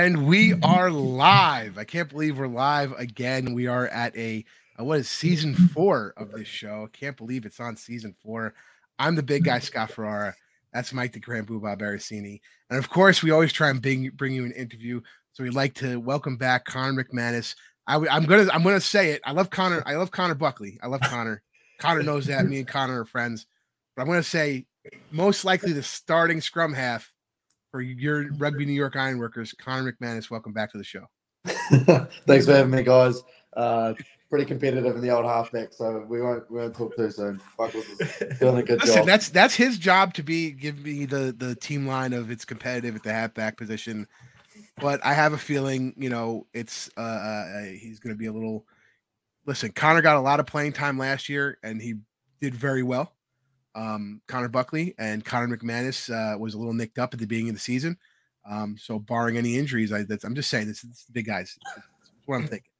And we are live. I can't believe we're live again. We are at a uh, what is season four of this show. I can't believe it's on season four. I'm the big guy, Scott Ferrara. That's Mike the Grand Boobah Barasini. And of course, we always try and bring, bring you an interview. So we'd like to welcome back Connor McManus. I, am gonna I'm gonna say it. I love Connor. I love Connor Buckley. I love Connor. Connor knows that. Me and Connor are friends. But I'm gonna say most likely the starting scrum half for your Rugby New York Ironworkers, Connor McManus. Welcome back to the show. Thanks for having me, guys. Uh, pretty competitive in the old halfback, so we won't we won't talk too soon. Is doing a good Listen, job. that's that's his job to be give me the the team line of it's competitive at the halfback position. But I have a feeling, you know, it's uh, uh he's going to be a little. Listen, Connor got a lot of playing time last year, and he did very well um, Connor Buckley and Connor McManus uh, was a little nicked up at the beginning of the season. Um, so, barring any injuries, that's I, am just saying this, this big guys. That's what I'm thinking.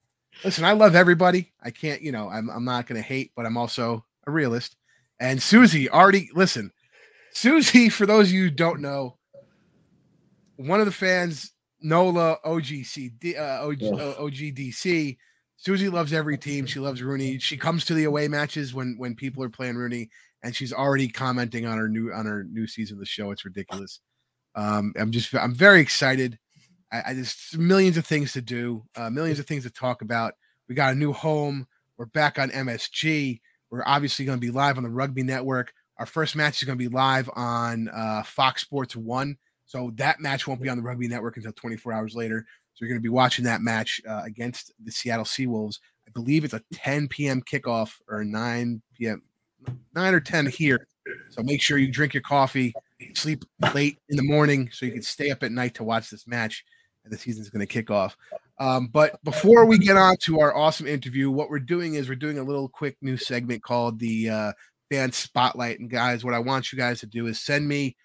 Listen, I love everybody. I can't, you know, I'm, I'm not going to hate, but I'm also a realist. And Susie already, listen, Susie, for those of you who don't know, one of the fans, Nola OGC, uh, OG, uh, OGDC, Susie loves every team. She loves RUNY. She comes to the away matches when when people are playing RUNY and she's already commenting on her new on her new season of the show. It's ridiculous. Um, I'm just I'm very excited. I, I just millions of things to do, uh, millions of things to talk about. We got a new home. We're back on MSG. We're obviously going to be live on the Rugby Network. Our first match is going to be live on uh, Fox Sports One. So that match won't be on the Rugby Network until 24 hours later. So you're going to be watching that match uh, against the Seattle Seawolves. I believe it's a 10 p.m. kickoff or 9 p.m nine or 10 here. So make sure you drink your coffee, sleep late in the morning so you can stay up at night to watch this match. And the season's going to kick off. Um, but before we get on to our awesome interview, what we're doing is we're doing a little quick new segment called the uh, Fan Spotlight. And guys, what I want you guys to do is send me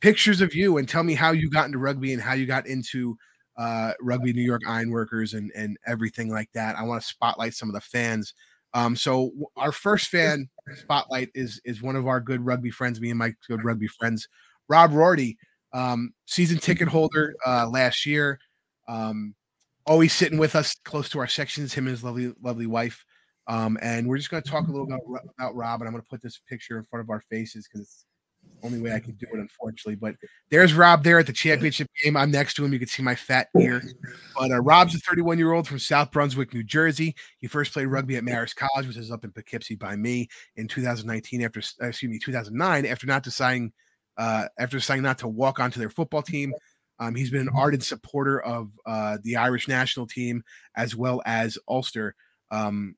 pictures of you and tell me how you got into rugby and how you got into uh, rugby New York Ironworkers and and everything like that. I want to spotlight some of the fans um, so our first fan spotlight is is one of our good rugby friends, me and my good rugby friends, Rob Rorty, um, season ticket holder uh, last year. Um, always sitting with us close to our sections, him and his lovely, lovely wife. Um, and we're just going to talk a little about, about Rob, and I'm going to put this picture in front of our faces because it's only way I can do it, unfortunately. But there's Rob there at the championship game. I'm next to him. You can see my fat ear. But uh, Rob's a 31 year old from South Brunswick, New Jersey. He first played rugby at Marist College, which is up in Poughkeepsie by me, in 2019. After uh, excuse me, 2009. After not deciding, uh, after deciding not to walk onto their football team. Um, he's been an ardent supporter of uh, the Irish national team as well as Ulster. Um,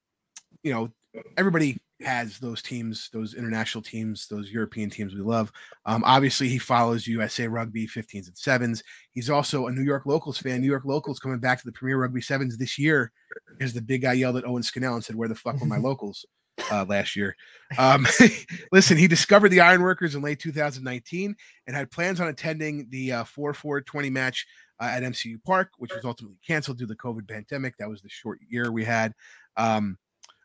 you know, everybody has those teams, those international teams, those European teams we love. Um, obviously, he follows USA Rugby 15s and sevens. He's also a New York Locals fan. New York Locals coming back to the Premier Rugby sevens this year because the big guy yelled at Owen Scannell and said, "Where the fuck were my locals?" Uh, last year. Um, listen, he discovered the Ironworkers in late 2019 and had plans on attending the uh, 4 4 20 match uh, at MCU Park, which was ultimately canceled due to the COVID pandemic. That was the short year we had. Um,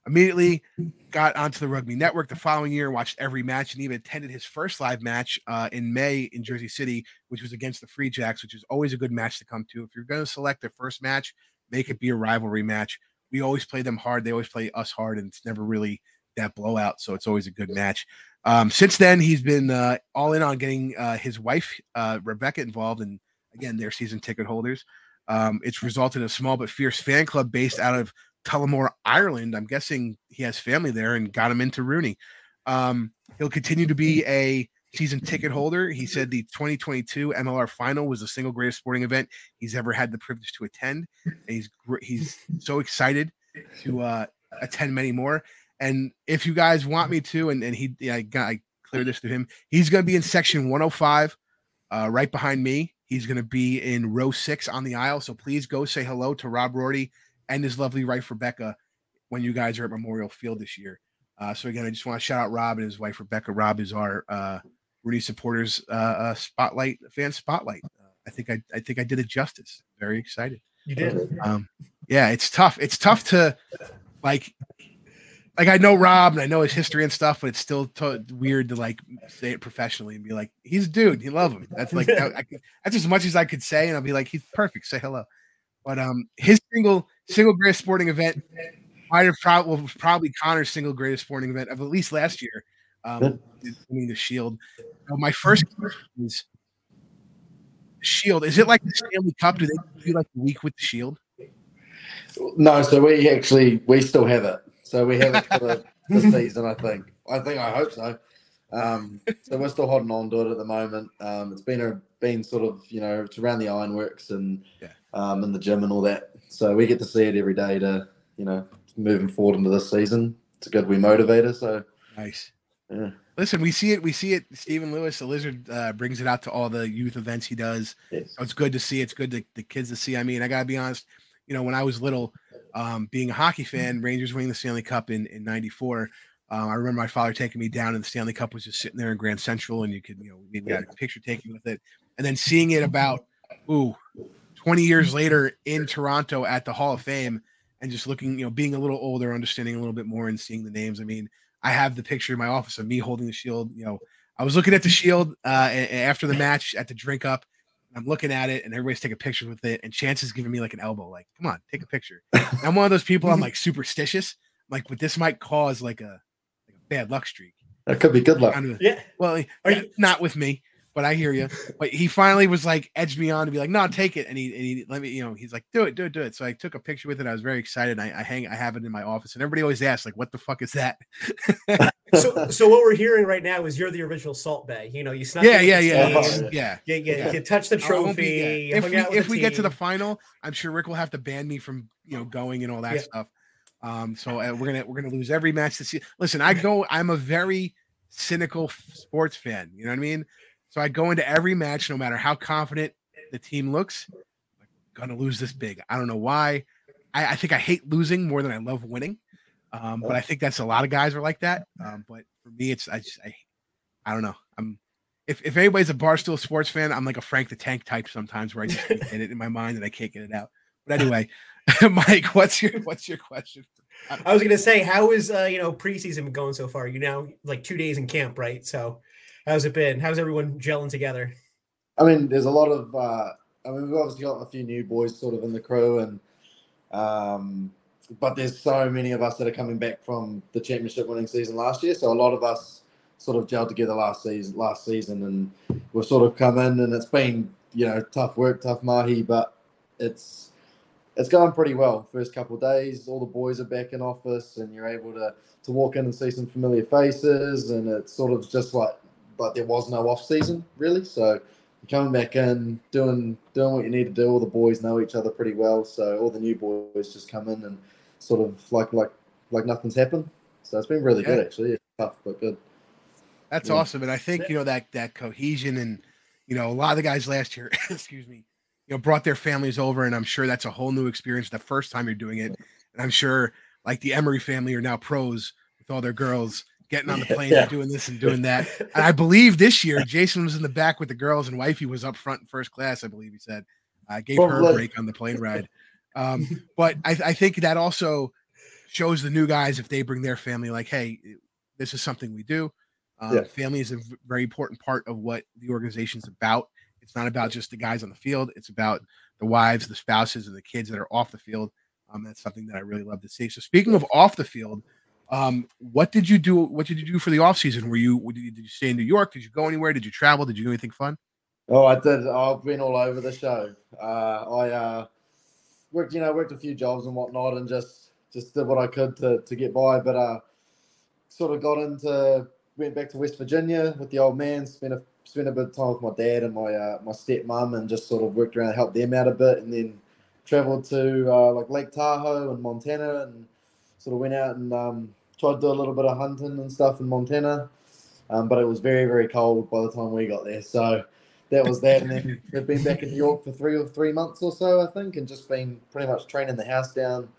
Immediately got onto the Rugby Network the following year, watched every match, and even attended his first live match uh, in May in Jersey City, which was against the Free Jacks, which is always a good match to come to. If you're going to select the first match, make it be a rivalry match. We always play them hard; they always play us hard, and it's never really that blowout. So it's always a good match. Um, since then, he's been uh, all in on getting uh, his wife uh, Rebecca involved, and again, they're season ticket holders. Um, it's resulted in a small but fierce fan club based out of Tullamore, Ireland. I'm guessing he has family there and got him into RUNY. Um, he'll continue to be a season ticket holder. He said the 2022 MLR final was the single greatest sporting event he's ever had the privilege to attend. And he's he's so excited to uh, attend many more. And if you guys want me to, and, and he, yeah, I, got, I cleared this to him, he's going to be in section 105, uh, right behind me. He's going to be in row six on the aisle. So please go say hello to Rob Rorty and his lovely wife Rebecca when you guys are at Memorial Field this year. Uh, so again, I just want to shout out Rob and his wife Rebecca. Rob is our uh, Rudy supporters uh, uh, spotlight fan spotlight. Uh, I think I, I think I did it justice. Very excited. You did. Um, yeah, it's tough. It's tough to like like I know Rob and I know his history and stuff, but it's still t- weird to like say it professionally and be like, he's a dude, you love him. That's like I, I, that's as much as I could say, and I'll be like, he's perfect. Say hello. But um, his single single greatest sporting event might have probably well, probably Connor's single greatest sporting event of at least last year. Um, winning the Shield. So my first question is Shield. Is it like the Stanley Cup? Do they do like the week with the Shield? No, so we actually we still have it. So we have it for the, the season. I think. I think. I hope so. Um, so we're still holding on to it at the moment. Um, it's been a been sort of you know it's around the ironworks and yeah. um, in the gym and all that. So we get to see it every day to you know moving forward into this season. It's a good we motivator. So nice. Yeah. Listen, we see it. We see it. Stephen Lewis, the Lizard, uh, brings it out to all the youth events he does. Yes. So it's good to see. It's good to the kids to see. I mean, I gotta be honest. You know, when I was little, um, being a hockey fan, Rangers winning the Stanley Cup in in '94. Um, I remember my father taking me down, and the Stanley Cup was just sitting there in Grand Central, and you could, you know, we got a picture taken with it, and then seeing it about, ooh, 20 years later in Toronto at the Hall of Fame, and just looking, you know, being a little older, understanding a little bit more, and seeing the names. I mean, I have the picture in my office of me holding the shield. You know, I was looking at the shield uh, after the match at the drink up. I'm looking at it, and everybody's taking pictures with it. And Chance is giving me like an elbow, like, "Come on, take a picture." I'm one of those people. I'm like superstitious. Like, but this might cause like a bad luck streak. That could be good luck. Yeah. well, Are you- not with me, but I hear you. But he finally was like edged me on to be like, no, take it. And he, and he let me, you know, he's like, do it, do it, do it. So I took a picture with it. I was very excited. I, I hang, I have it in my office, and everybody always asks, like, what the fuck is that? So, so what we're hearing right now is you're the original Salt Bae. You know, you snuck yeah, in yeah, with the yeah, yeah, You, you, Yeah. you touched the trophy. be- yeah. If we if we get to the final, I'm sure Rick will have to ban me from you know going and all that Yeah. stuff. Um, so uh, we're gonna we're gonna lose every match this year. Listen, I go. I'm a very cynical sports fan. You know what I mean? So I go into every match, no matter how confident the team looks. Like, gonna lose this big. I don't know why. I, I think I hate losing more than I love winning. Um, but I think that's a lot of guys are like that. Um, but for me, it's I just I, I don't know. I'm if, if anybody's a barstool sports fan, I'm like a Frank the Tank type sometimes where I just get it in my mind and I can't get it out. But anyway, Mike, what's your what's your question? I was gonna say, how is uh, you know preseason been going so far? You now like two days in camp, right? So, how's it been? How's everyone gelling together? I mean, there's a lot of. Uh, I mean, we've obviously got a few new boys sort of in the crew, and um, but there's so many of us that are coming back from the championship winning season last year. So a lot of us sort of gelled together last season. Last season, and we've sort of come in, and it's been you know tough work, tough mahi, but it's it's going pretty well. First couple of days, all the boys are back in office, and you're able to to walk in and see some familiar faces, and it's sort of just like like there was no off season really. So you're coming back in, doing doing what you need to do. All the boys know each other pretty well, so all the new boys just come in and sort of like like like nothing's happened. So it's been really Yeah. good actually. It's tough but good. That's Yeah. awesome, and I think you know that that cohesion and you know a lot of the guys last year, excuse me, you know brought their families over, and I'm sure that's a whole new experience the first time you're doing it. And I'm sure like the Emery family are now pros with all their girls getting on the plane Yeah. and doing this and doing that. And I believe this year Jason was in the back with the girls, and wifey was up front in first class. I believe he said, i gave her a break on the plane ride. Um, but I, I think that also shows the new guys if they bring their family, like, hey, this is something we do. Um, Yeah. Family is a very important part of what the organization's about. It's not about just the guys on the field; it's about the wives, the spouses, and the kids that are off the field. Um, that's something that I really love to see. So, speaking of off the field, um, what did you do? What did you do for the off season? Were you did you, did you stay in New York? Did you go anywhere? Did you travel? Did you do anything fun? Oh, I did. I've been all over the show. Uh, I uh, worked, you know, worked a few jobs and whatnot, and just just did what I could to, to get by. But uh, sort of got into went back to West Virginia with the old man. Spent a spent a bit of time with my dad and my uh, my stepmom, and just sort of worked around, helped them out a bit, and then traveled to uh, like Lake Tahoe and Montana, and sort of went out and um, tried to do a little bit of hunting and stuff in Montana. Um, but it was very very cold by the time we got there, so that was that. And then we've been back in New York for three or three months or so, I think, and just been pretty much training the house down,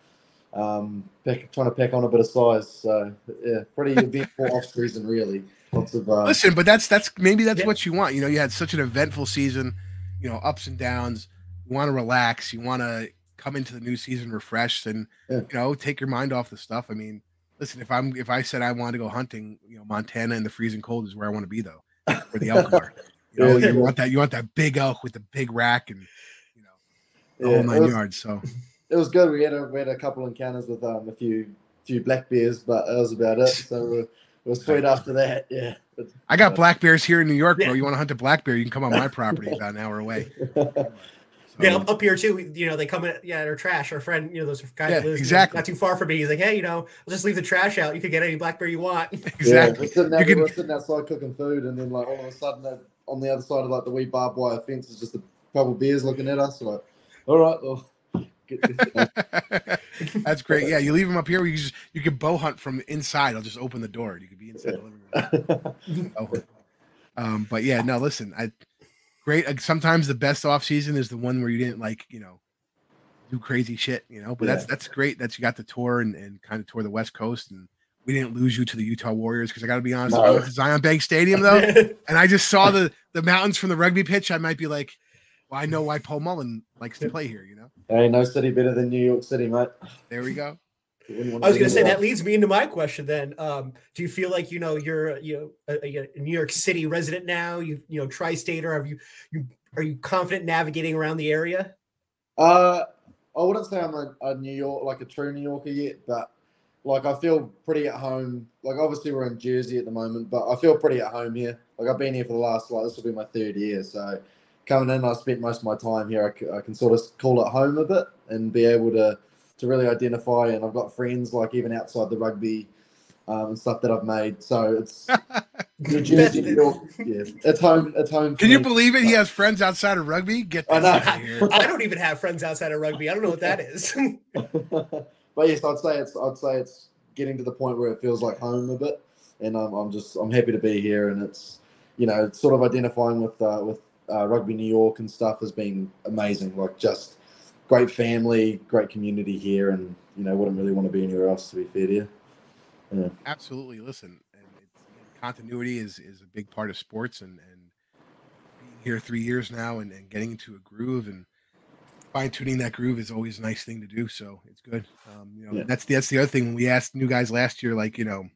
um, pack, trying to pack on a bit of size. So yeah, pretty eventful off season, really. Lots of uh, Listen, but that's that's maybe that's Yeah. what you want. You know, you had such an eventful season, you know, ups and downs. You want to relax. You want to come into the new season refreshed and Yeah. you know take your mind off the stuff. I mean, listen, if I'm if I said I want to go hunting, you know, Montana in the freezing cold is where I want to be though, where the elk are. You know, Yeah, you want that you want that big elk with the big rack and you know the Yeah, whole nine was- yards. So It was good. We had a we had a couple encounters with um a few few black bears, but that was about it. So we it was sweet after that. Yeah. I got black bears here in New York, bro. Yeah. You want to hunt a black bear? You can come on my property about an hour away. So, Yeah, up, up here too. You know, they come in. Yeah, they're trash. Our friend, you know, those guys Yeah, lives, exactly. not too far from me. He's like, hey, you know, I'll just leave the trash out. You can get any black bear you want. Yeah, exactly. we're sitting, You can- we're sitting outside cooking food, and then like all of a sudden, on the other side of like the wee barbed wire fence is just a couple of bears looking at us. Like, all right, well, get this. That's great. Yeah, you leave them up here. You just you can bow hunt from inside. I'll just open the door. You could be inside the living room. Um, but yeah, no, listen, I great. Like, sometimes the best off season is the one where you didn't like, you know, do crazy shit, you know. But that's Yeah. that's great that you got the tour and, and kind of tour the West Coast and we didn't lose you to the Utah Warriors because I got to be honest, if I went to Zion Bank Stadium though, and I just saw the the mountains from the rugby pitch, I might be like, well, I know why Paul Mullen likes to play here, you know. Ain't no city better than New York City, mate. There we go. You wouldn't want I was going to say that leads me into my question. Then, um, do you feel like you know you're you know a, a- a New York City resident now? You you know tri-state, or have you you are you confident navigating around the area? Uh, I wouldn't say I'm a, a New York, like a true New Yorker yet, but like I feel pretty at home. Like obviously we're in Jersey at the moment, but I feel pretty at home here. Like I've been here for the last like this will be my third year, so coming in, I spent most of my time here. I can sort of call it home a bit and be able to to really identify. And I've got friends like even outside the rugby um, and stuff that I've made. So it's New Jersey, New York. Yeah, it's home. It's home. Can you me. believe it? He has friends outside of rugby. Get I know. out of here. I don't even have friends outside of rugby. I don't know what that is. but yes, I'd say it's I'd say it's getting to the point where it feels like home a bit, and I'm, I'm just I'm happy to be here, and it's you know it's sort of identifying with uh, with uh, rugby New York and stuff has been amazing. Like just great family, great community here, and you know wouldn't really want to be anywhere else to be fair to you. Absolutely. Listen, and it's, continuity is is a big part of sports, and and being here three years now, and, and getting into a groove and fine tuning that groove is always a nice thing to do. So it's good. Um, you know, Yeah. that's that's the other thing when we asked new guys last year, like you know,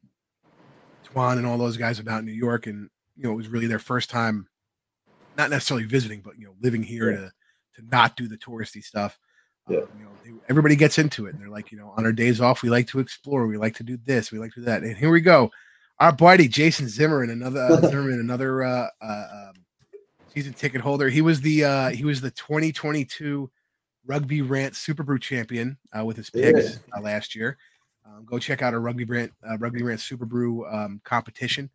Twan and all those guys about New York, and you know, it was really their first time, not necessarily visiting, but you know, living here Yeah. to to not do the touristy stuff. Yeah. Um, you know, they, everybody gets into it, and they're like, you know, on our days off, we like to explore, we like to do this, we like to do that, and here we go. Our buddy Jason Zimmerman, another uh, Zimmerman, another uh, uh, um, season ticket holder. He was the uh, he was the 2022 Rugby Rant Super Brew champion uh, with his picks uh, last year. Um, go check out our Rugby Rant uh, Rugby Rant Super Brew um, competition.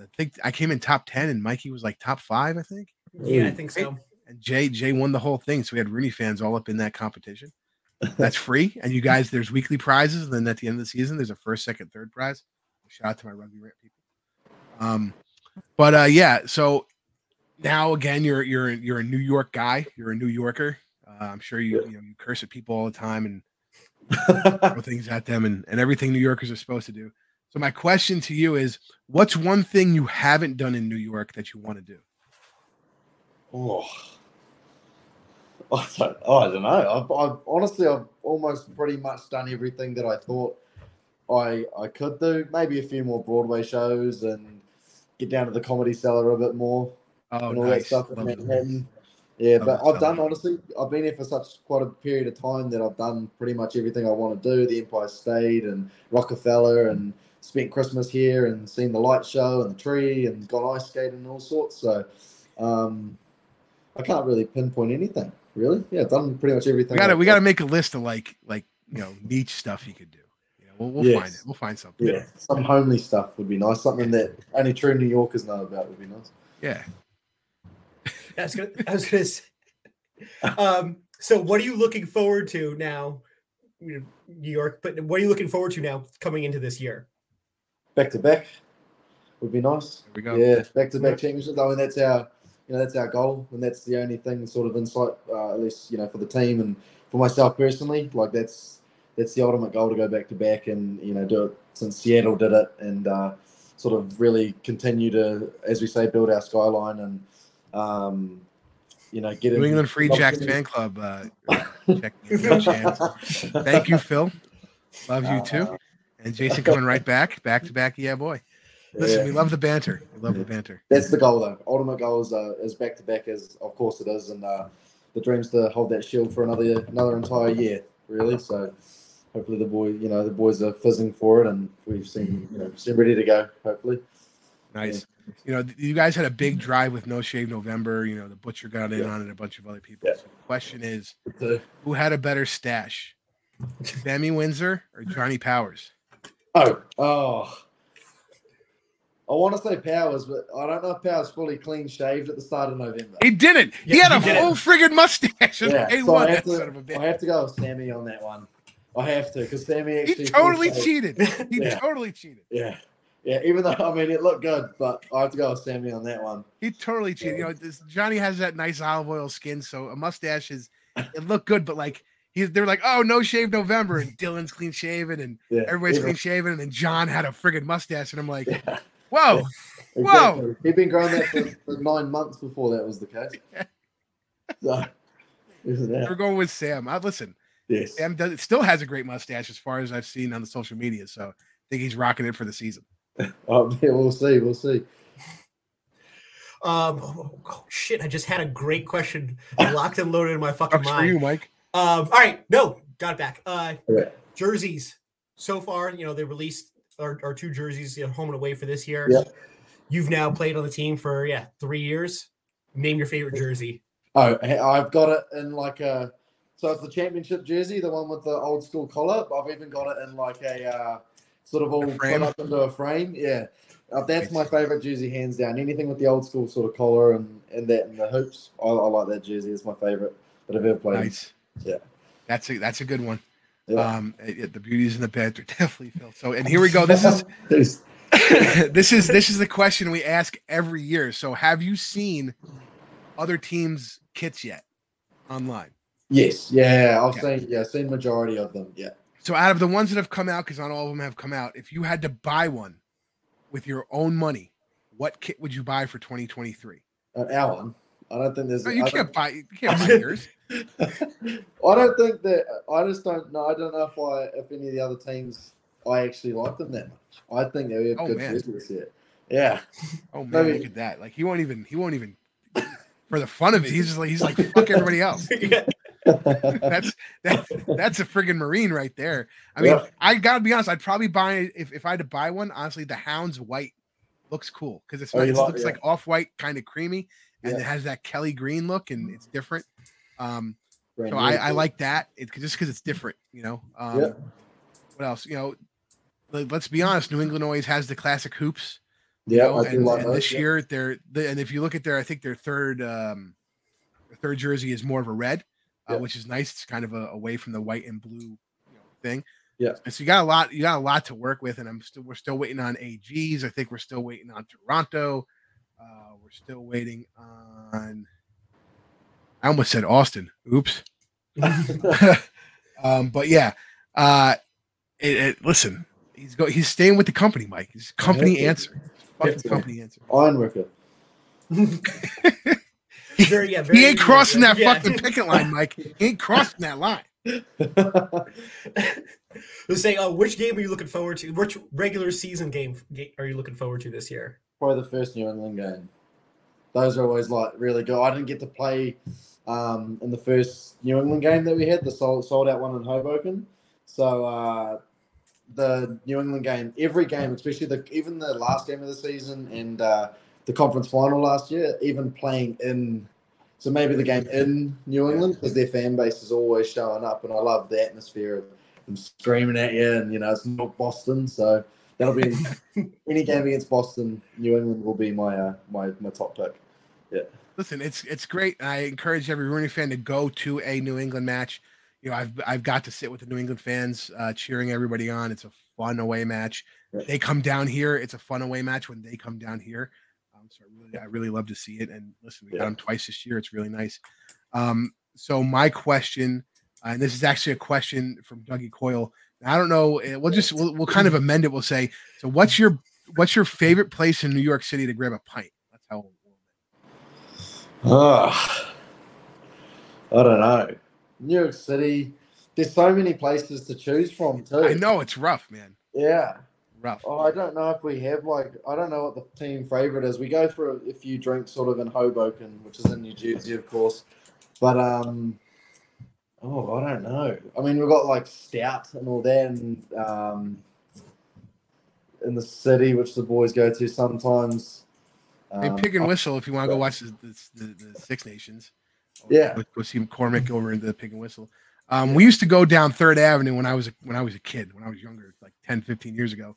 I think I came in top ten, and Mikey was like top five, I think. yeah, I think so. And Jay Jay won the whole thing, so we had RUNY fans all up in that competition. That's free, and you guys, there's weekly prizes. And then at the end of the season, there's a first, second, third prize. Shout out to my rugby rant people. Um, but uh, yeah, so now again, you're you're you're a New York guy. You're a New Yorker. Uh, I'm sure you you know you curse at people all the time and throw things at them and and everything New Yorkers are supposed to do. So my question to you is, what's one thing you haven't done in New York that you want to do? Oh. I don't, I don't know. I've, I've honestly, I've almost pretty much done everything that I thought I I could do. Maybe a few more Broadway shows and get down to the comedy cellar a bit more Oh, and all that stuff in Love it. Manhattan. Yeah, Love but I've done honestly. I've been here for such quite a period of time that I've done pretty much everything I want to do. The Empire State and Rockefeller, and spent Christmas here and seen the light show and the tree and gone ice skating and all sorts. So, um, I can't really pinpoint anything. Really, yeah, I've done pretty much everything. We gotta we gotta make a list of like like you know niche stuff you could do. You know, we'll, we'll find it. We'll find something. Yeah, some homely stuff would be nice. Something that only true New Yorkers know about would be nice. Yeah. I was gonna, I was gonna say. Um, so what are you looking forward to now? You know, New York, but what are you looking forward to now coming into this year? Back to back would be nice. There we go. Yeah, back to back championships. I mean, that's our, you know, that's our goal, and that's the only thing, sort of insight, uh, at least you know, for the team and for myself personally. Like that's that's the ultimate goal to go back to back, and you know, do it since Seattle did it, and uh, sort of really continue to, as we say, build our skyline and, um, you know, get New England Free Jacks fan club. Uh. Thank you, Phil. Love you too. And Jason coming right back, back to back. Yeah, boy. Listen, Yeah. we love the banter. We love the banter. That's the goal, though. Ultimate goal is uh, is back to back, as of course it is, and uh, the dreams to hold that shield for another another entire year, really. So hopefully the boy, you know, the boys are fizzing for it, and we've seen, you know, seem ready to go. Hopefully, Nice. You know, you guys had a big drive with No Shave November. You know, the Butcher got in Yeah. on it, a bunch of other people. Yeah. So the question is, who had a better stash, Sammy Windsor or Johnny Powers? Oh, oh. I want to say Powers, but I don't know if Powers fully clean shaved at the start of November. He didn't. he had he a didn't. whole friggin' mustache. Yeah, Day so one, I have, that son of a to, I have to go with Sammy on that one. I have to because Sammy actually He totally cheated. He Yeah. totally cheated. Yeah, yeah. Even though I mean it looked good, but I have to go with Sammy on that one. He totally cheated. You know, this, Johnny has that nice olive oil skin, so a mustache is it looked good, but like he, they're like, oh, no shave November, and Dylan's clean shaven, and Yeah, everybody's even- clean shaven, and then John had a friggin' mustache, and I'm like, Yeah. whoa, Exactly. He'd been growing that for, for nine months before that was the case. So, isn't we're going with Sam. I listen. Yes. Sam does, still has a great mustache as far as I've seen on the social media, so I think he's rocking it for the season. Oh, yeah, we'll see. We'll see. Um, oh, oh, shit, I just had a great question locked and loaded in my fucking Sucks for mind. you, Mike. Um, all right, no, got it back. Uh, Okay. jerseys. So far, you know, they released our, our two jerseys, you know, home and away for this year. Yep. You've now played on the team for yeah three years. Name your favorite jersey. Oh, I've got it in like a. So it's the championship jersey, the one with the old school collar. But I've even got it in like a uh, sort of all put up into a frame. Yeah, uh, that's my favorite jersey, hands down. Anything with the old school sort of collar and, and that and the hoops, I, I like that jersey. It's my favorite that I've ever played. Nice. Yeah. That's a that's a good one. Yeah. Um, it- it- the beauties and the bad are definitely filled. So, and here we go. This is this is this is the question we ask every year. So, have you seen other teams' kits yet online? yes, yeah, I've Okay. seen yeah, seen majority of them. Yeah. So, out of the ones that have come out, because not all of them have come out, if you had to buy one with your own money, what kit would you buy for 2023? An Allen. I don't think there's. No, you I can't don't- buy you can't buy yours. I don't think that. I just don't know. I don't know if I, if any of the other teams, I actually like them that much. I think they have Oh, good man. jerseys here. Yeah. Oh man, Maybe- look at that! Like he won't even he won't even for the fun of it. He's just like he's like fuck everybody else. Yeah. That's that, that's a friggin' marine right there. I mean, Yeah. I gotta be honest. I'd probably buy if if I had to buy one. Honestly, the Hound's white looks cool because it's Oh, not, it looks yeah. like off white, kind of creamy, and Yeah. it has that Kelly green look, and it's different. Um, so I, I like that. It just because it's different, you know. Um, Yeah. What else? You know, let- let's be honest. New England always has the classic hoops. Yeah, know, and, and those, this yeah. year they're the, and if you look at their, I think their third um their third jersey is more of a red, uh, which is nice. It's kind of a, away from the white and blue you know, thing. Yeah. And so you got a lot, you got a lot to work with, and I'm still we're still waiting on AGs. I think we're still waiting on Toronto. Uh, we're still waiting on. I almost said Austin. Oops. um, but yeah, uh, it, it, listen, he's go, he's staying with the company, Mike. He's company Yeah. answer. Fucking Yeah. company answer. Ironworker. Very, yeah, He ain't crossing that yeah. fucking picket line, Mike. He ain't crossing that line. Let's say, uh, which game are you looking forward to? Which regular season game are you looking forward to this year? Probably the first New England game. Those are always like really good. I didn't get to play um, in the first New England game that we had, the sold, sold out one in Hoboken. So uh, the New England game, every game, especially the even the last game of the season and uh, the conference final last year, even playing in. So maybe the game in New England because their fan base is always showing up, and I love the atmosphere of them screaming at you, and you know it's not Boston, so that'll be any game against Boston. New England will be my uh, my my top pick. Yeah. Listen, it's it's great. I encourage every RUNY fan to go to a New England match. You know, I've I've got to sit with the New England fans, uh, cheering everybody on. It's a fun away match. Right. They come down here. It's a fun away match when they come down here. Um, so I really I really love to see it. And listen, we got them twice this year. It's really nice. Um, so my question, uh, and this is actually a question from Dougie Coyle. I don't know. uh, We'll just we'll, we'll kind of amend it. We'll say, so what's your what's your favorite place in New York City to grab a pint? That's how. We'll, Oh, I don't know. New York City. There's so many places to choose from too. I know it's rough, man. Yeah. Rough. Oh, I don't know if we have like I don't know what the team favorite is. We go for a, a few drinks sort of in Hoboken, which is in New Jersey, of course. But um, oh, I don't know. I mean, we've got like stout and all that, and um, in the city, which the boys go to sometimes. Hey, Um, Pig and Whistle, if you want to go watch the, the, the, Six Nations. Yeah. Go, go see McCormick over in the Pig and Whistle. Um, we used to go down Third Avenue when I was a, when I was a kid, when I was younger, like 10, 15 years ago,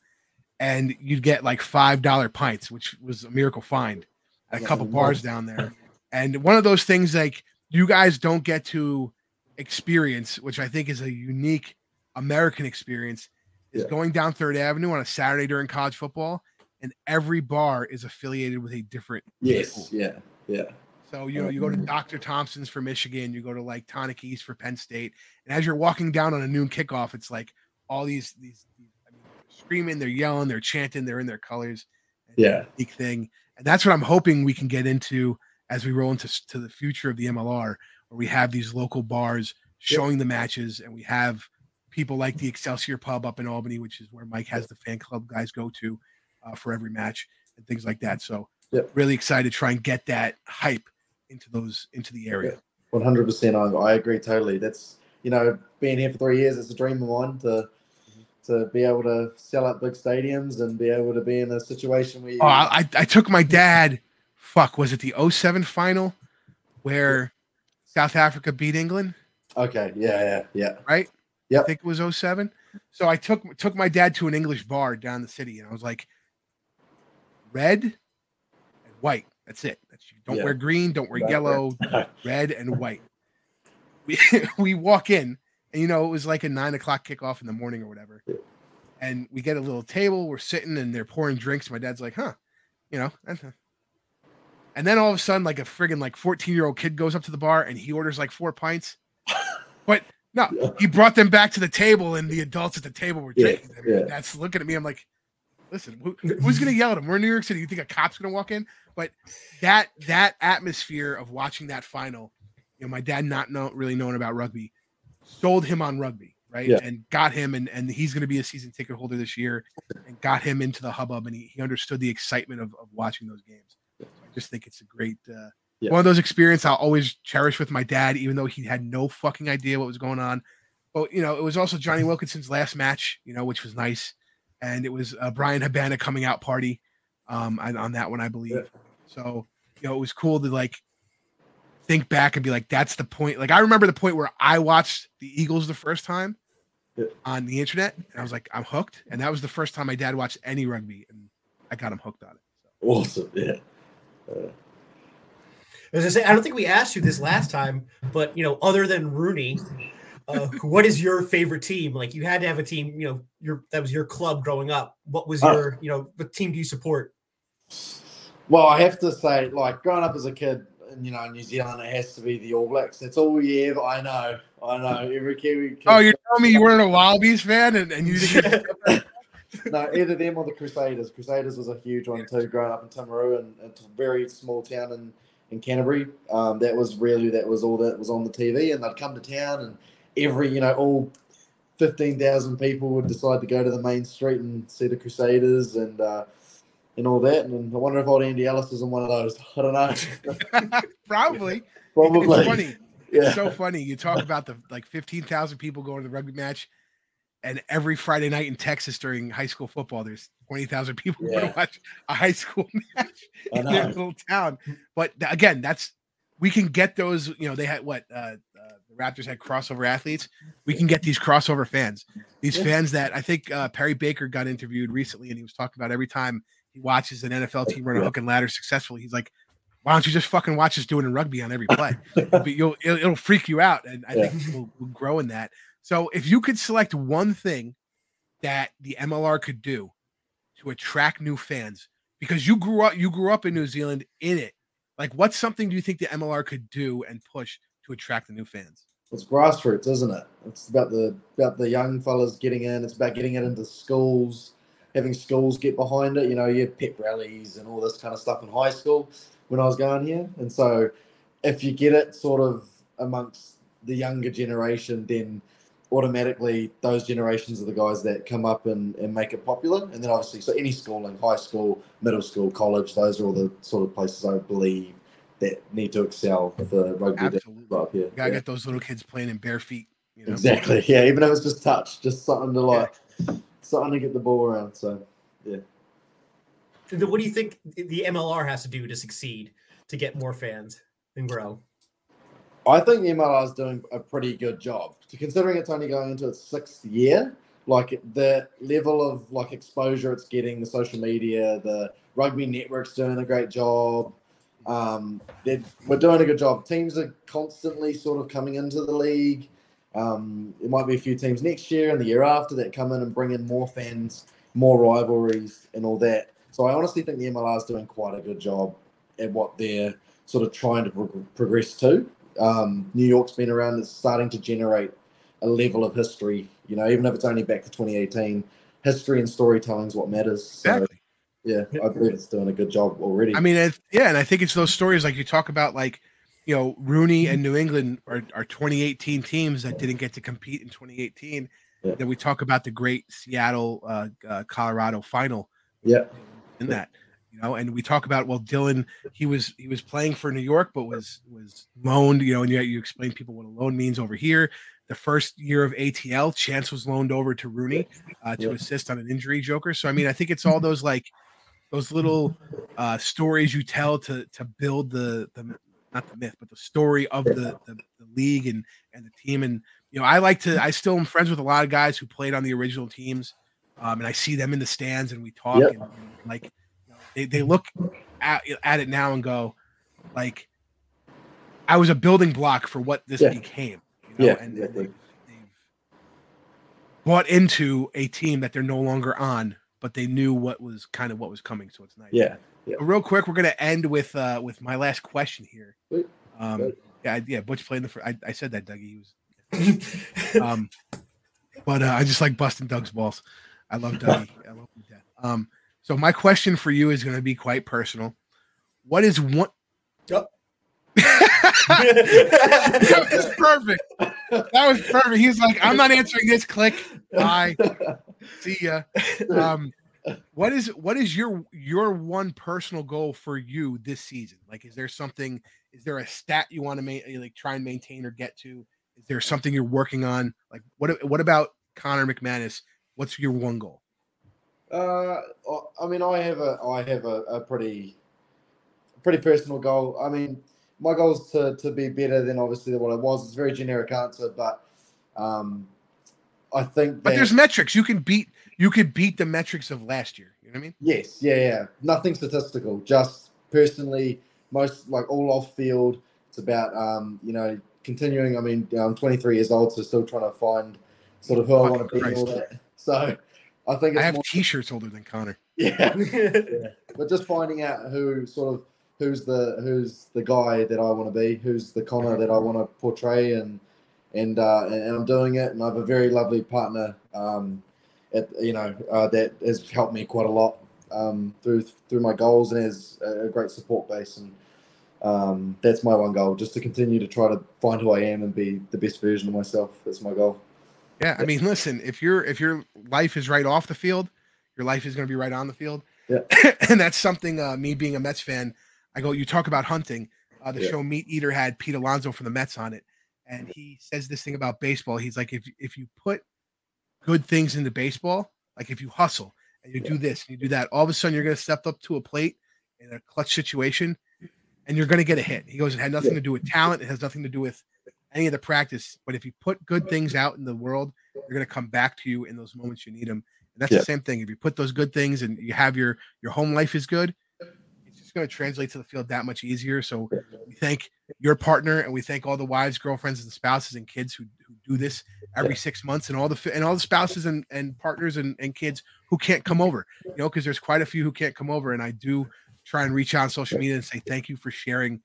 and you'd get like five dollar pints, which was a miracle find at a couple bars down there. And one of those things like you guys don't get to experience, which I think is a unique American experience, is Yeah. going down Third Avenue on a Saturday during college football, and every bar is affiliated with a different Yes. school. Yeah. Yeah. So you know, uh, you go to mm-hmm. Dr. Thompson's for Michigan, you go to like Tonic East for Penn State, and as you're walking down on a noon kickoff, it's like all these these, these I mean, they're screaming, they're yelling, they're chanting, they're in their colors. Yeah. unique thing, and that's what I'm hoping we can get into as we roll into to the future of the MLR, where we have these local bars showing the matches, and we have people like the Excelsior Pub up in Albany, which is where Mike has the fan club guys go to uh, for every match and things like that. So Yep. really excited to try and get that hype into those into the area. One hundred percent. I I agree totally. That's you know, being here for three years, it's a dream of mine to to be able to sell out big stadiums and be able to be in a situation where you, Oh, I, I I took my dad. Fuck, was it the 07 final where South Africa beat England? okay, yeah, yeah, yeah, Right? Yeah. I think it was 07. So I took took my dad to an English bar down the city, and I was like, red and white. That's it. That's you. Don't Yeah. wear green. Don't wear Right, yellow. red and white. We we walk in, and you know it was like a nine o'clock kickoff in the morning or whatever. Yeah. And we get a little table. We're sitting, and they're pouring drinks. My dad's like, "Huh, you know." That's a-" And then all of a sudden, like a friggin' like fourteen year old kid goes up to the bar and he orders like four pints. But no, Yeah. he brought them back to the table, and the adults at the table were Yeah, drinking them. yeah. That's looking at me. I'm like, listen, who, who's gonna yell at him? We're in New York City. You think a cop's gonna walk in? But that that atmosphere of watching that final, you know, my dad not know, really knowing about rugby, sold him on rugby, right? Yeah. And got him, and and he's gonna be a season ticket holder this year, and got him into the hubbub, and he, he understood the excitement of, of watching those games. Just think it's a great. Uh, Yeah. One of those experiences I'll always cherish with my dad, even though he had no fucking idea what was going on. But you know, it was also Jonny Wilkinson's last match, you know, which was nice, and it was uh, Bryan Habana coming out party um, on, on that one, I believe. Yeah. So you know, it was cool to like think back and be like, that's the point. Like I remember the point where I watched the Eagles the first time Yeah. on the internet, and I was like, I'm hooked. And that was the first time my dad watched any rugby, and I got him hooked on it. So. awesome. Yeah, As I say, I don't think we asked you this last time, but you know, other than RUNY, uh, what is your favorite team? Like, you had to have a team. You know, your that was your club growing up. What was Oh. your, you know, what team do you support? Well, I have to say, like growing up as a kid, in, you know, in New Zealand, it has to be the All Blacks. That's all you ever. I know, I know. Every Kiwi. Kid, Oh, you're telling me you weren't a Wallabies fan, and, and you didn't no, either them or the Crusaders. Crusaders was a huge one too. Growing up in Timaru and it's a very small town in in Canterbury, um, that was really that was all that was on the TV. And they'd come to town, and every you know all fifteen thousand people would decide to go to the main street and see the Crusaders and. Uh, and all that, and I wonder if old Andy Ellis was in one of those. I don't know. probably. Probably. It's funny. Yeah. It's so funny. You talk about the like 15,000 people going to the rugby match, and every Friday night in Texas during high school football, there's 20,000 people Yeah. to watch a high school match in their little town. But again, that's we can get those. You know, they had what uh, uh, the Raptors had crossover athletes. We can get these crossover fans, these fans that I think uh, Perry Baker got interviewed recently, and he was talking about every time he watches an NFL team run a hook and ladder successfully, he's like. Why don't you just fucking watch us do it in rugby on every play? but you'll it'll, it'll freak you out, and I Yeah. think we'll, we'll grow in that. So if you could select one thing that the MLR could do to attract new fans, because you grew up you grew up in New Zealand in it, like what's something do you think the MLR could do and push to attract the new fans? It's grassroots, isn't it? It's about the about the young fellas getting in. It's about getting it into schools, having schools get behind it. You know, you had pep rallies and all this kind of stuff in high school when I was going here. And so, if you get it sort of amongst the younger generation, then automatically those generations are the guys that come up and, and make it popular. And then obviously, so any schooling, high school, middle school, college, those are all the sort of places I believe that need to excel for the rugby. Absolutely. Up here. You gotta yeah. get those little kids playing in bare feet. You know? Exactly. Yeah. Even if it's just touch, just something to like, yeah. something to get the ball around. So, yeah. What do you think the MLR has to do to succeed to get more fans and grow? I think the MLR is doing a pretty good job. Considering it's only going into its sixth year, like the level of like exposure it's getting, the social media, the rugby network's doing a great job. Um, we're doing a good job. Teams are constantly sort of coming into the league. Um, it might be a few teams next year and the year after that come in and bring in more fans, more rivalries, and all that. So I honestly think the MLR is doing quite a good job at what they're sort of trying to pro- progress to um, New York's been around, it's starting to generate a level of history. You know, even if it's only back to 2018, history and storytelling is what matters. So, exactly. Yeah, I believe it's doing a good job already. I mean, yeah, and I think it's those stories like you talk about, like you know, RUNY and New England are, are 2018 teams that didn't get to compete in 2018. Yeah. Then we talk about the great Seattle, uh, uh, Colorado final. Yeah, in that you know and we talk about well dylan he was he was playing for new york but was was loaned you know and you, you explain people what a loan means over here. The first year of atl chance was loaned over to RUNY uh, to assist on an injury joker. So i mean i think it's all those like those little uh, stories you tell to to build the the not the myth but the story of the, the, the league and and the team. And you know i like to i still am friends with a lot of guys who played on the original teams um, and i see them in the stands and we talk yep. and, and like they, they look at, at it now and go, like, I was a building block for what this yeah. became. You know? Yeah. And, they've, they've bought into a team that they're no longer on, but they knew what was kind of what was coming. So it's nice. Yeah. yeah. real quick, we're gonna end with uh with my last question here. Um, yeah, yeah. Butch playing the. Fr- I, I said that, Dougie. He was. um, but uh, I just like busting Doug's balls. I love Dougie. I love him. Um, so my question for you is going to be quite personal. What is one? Oh. that was perfect. That was perfect. He's like, I'm not answering this. Click. Bye. See ya. Um, what is what is your your one personal goal for you this season? Like, is there something? Is there a stat you want to make, like try and maintain or get to? Is there something you're working on? Like, what what about Connor McManus? What's your one goal? Uh, I mean, I have a I have a, a pretty pretty personal goal. I mean, my goal is to to be better than obviously what I was. It's a very generic answer, but um, I think. But there's metrics you can beat. You could beat the metrics of last year. You know what I mean? Yes. Yeah. Yeah. Nothing statistical. Just personally, most like all off field. It's about um, you know continuing. I mean, I'm 23 years old, so still trying to find sort of who I want to be. All that. So I think I have more, T-shirts older than Connor. Yeah. yeah, but just finding out who sort of who's the who's the guy that I want to be, who's the Connor that I want to portray, and and uh, and I'm doing it, and I have a very lovely partner, um, at you know uh, that has helped me quite a lot um, through through my goals and has a great support base, and um, that's my one goal, just to continue to try to find who I am and be the best version of myself. That's my goal. Yeah, I mean, listen, if your if your life is right off the field, your life is going to be right on the field. Yeah, and that's something. Uh, me being a Mets fan, I go. You talk about hunting. Uh, the yeah. show Meat Eater had Pete Alonso from the Mets on it, and he says this thing about baseball. He's like, if if you put good things into baseball, like if you hustle and you yeah. do this and you do that, all of a sudden you're going to step up to a plate in a clutch situation, and you're going to get a hit. He goes, it had nothing yeah. to do with talent. It has nothing to do with any of the practice. But if you put good things out in the world, they're going to come back to you in those moments you need them. And that's yeah. the same thing. If you put those good things and you have your your home life is good, it's just going to translate to the field that much easier. So we thank your partner and we thank all the wives, girlfriends, and spouses and kids who, who do this every six months, and all the and all the spouses and, and partners and, and kids who can't come over. You know, because there's quite a few who can't come over, and I do try and reach out on social media and say thank you for sharing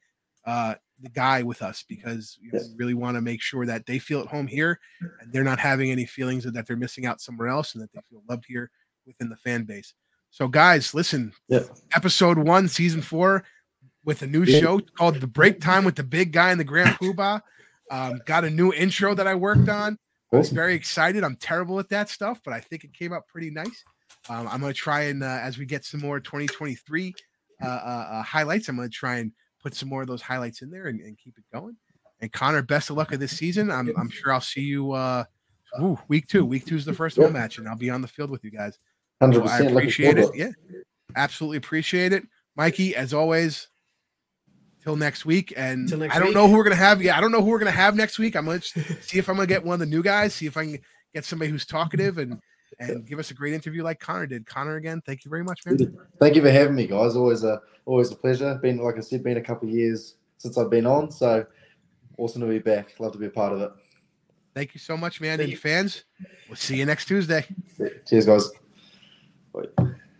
uh, the guy with us because you know, we really want to make sure that they feel at home here and they're not having any feelings that they're missing out somewhere else and that they feel loved here within the fan base. So, guys, listen, yeah. episode one, season four, with a new yeah. show called The Break Time with the Big Guy and the Grand Poobah. Um, got a new intro that I worked on. I was very excited. I'm terrible at that stuff, but I think it came out pretty nice. Um, I'm going to try and, uh, as we get some more 2023 uh, uh, uh, highlights, I'm going to try and put some more of those highlights in there and, and keep it going. And Connor, best of luck of this season. I'm, I'm sure I'll see you uh, ooh, week two. Week two is the first home match, and I'll be on the field with you guys. So I appreciate it. forward to it. Yeah, absolutely appreciate it, Mikey. As always, till next week. And next I don't week. know who we're gonna have. Yeah, I don't know who we're gonna have next week. I'm gonna see if I'm gonna get one of the new guys. See if I can get somebody who's talkative and and give us a great interview like Connor did. Connor, again, thank you very much, man. Thank you for having me, guys. Always a always a pleasure. Been like I said, been a couple of years since I've been on, so awesome to be back. Love to be a part of it. Thank you so much, man. Thank And you. fans, we'll see you next Tuesday. Cheers, guys. Bye.